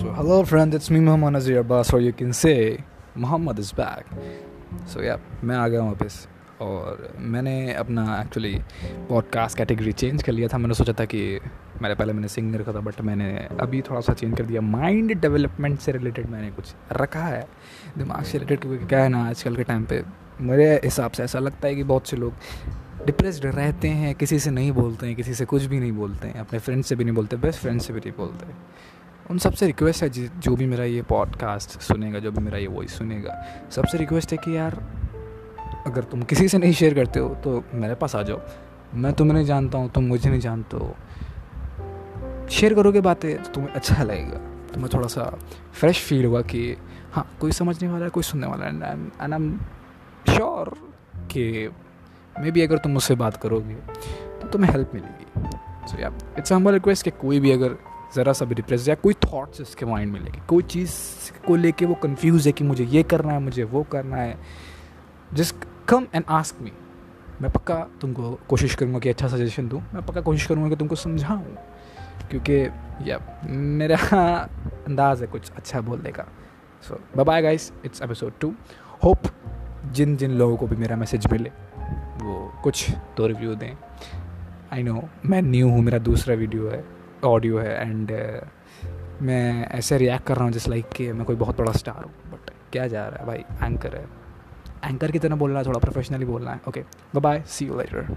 So, hello friends, it's me Muhammad Nazir Abbas, or you can say Muhammad is back. So, yeah, मैं आ गया हूँ वापस। और मैंने अपना एक्चुअली पॉडकास्ट कैटेगरी चेंज कर लिया था। मैंने सोचा था कि मैंने पहले मैंने सिंगर रखा था बट मैंने अभी थोड़ा सा चेंज कर दिया। माइंड डेवलपमेंट से रिलेटेड मैंने कुछ रखा है। दिमाग से रिलेटेड क्योंकि क्या है ना आजकल के टाइम पे। मेरे हिसाब से ऐसा लगता है कि बहुत से लोग डिप्रेस्ड रहते हैं किसी से नहीं बोलते हैं किसी से कुछ भी नहीं बोलते हैं अपने फ्रेंड से भी नहीं बोलते बेस्ट फ्रेंड से भी नहीं बोलते। उन सबसे रिक्वेस्ट है जो भी मेरा ये पॉडकास्ट सुनेगा, जो भी मेरा ये वॉइस सुनेगा, सबसे रिक्वेस्ट है कि यार, अगर तुम किसी से नहीं शेयर करते हो तो मेरे पास आ जाओ। मैं तुम्हें नहीं जानता हूँ, तुम मुझे नहीं जानते हो। शेयर करोगे बातें तो तुम्हें अच्छा लगेगा। तुम्हें थोड़ा सा फ्रेश फील होगा कि हाँ कोई समझने वाला है, कोई सुनने वाला है। एंड आई एम श्योर कि मे बी अगर तुम मुझसे बात करोगे तो तुम्हें हेल्प मिलेगी। सो या इट्स हम्बल रिक्वेस्ट कि कोई भी अगर ज़रा सा भी डिप्रेस या कोई थाट्स इसके माइंड में लेके, कोई चीज़ को लेके वो कंफ्यूज है कि मुझे ये करना है, मुझे वो करना है। Just come and ask me मैं पक्का तुमको कोशिश करूँगा कि अच्छा सजेशन दूँ। मैं पक्का कोशिश करूँगा कि तुमको समझाऊँ। क्योंकि, या, मेरा अंदाज़ है कुछ अच्छा बोलने का। So bye guys it's episode two hope जिन जिन लोगों को भी मेरा मैसेज मिले, वो कुछ तो रिव्यू दें। आई नो मैं न्यू हूँ, मेरा दूसरा वीडियो है। ऑडियो है एंड uh, मैं ऐसे रिएक्ट कर रहा हूँ जिस लाइक कि मैं कोई बहुत बड़ा स्टार हूँ बट क्या जा रहा है? भाई एंकर है। एंकर की तरह बोलना है थोड़ा प्रोफेशनली बोलना है। Okay bye see you later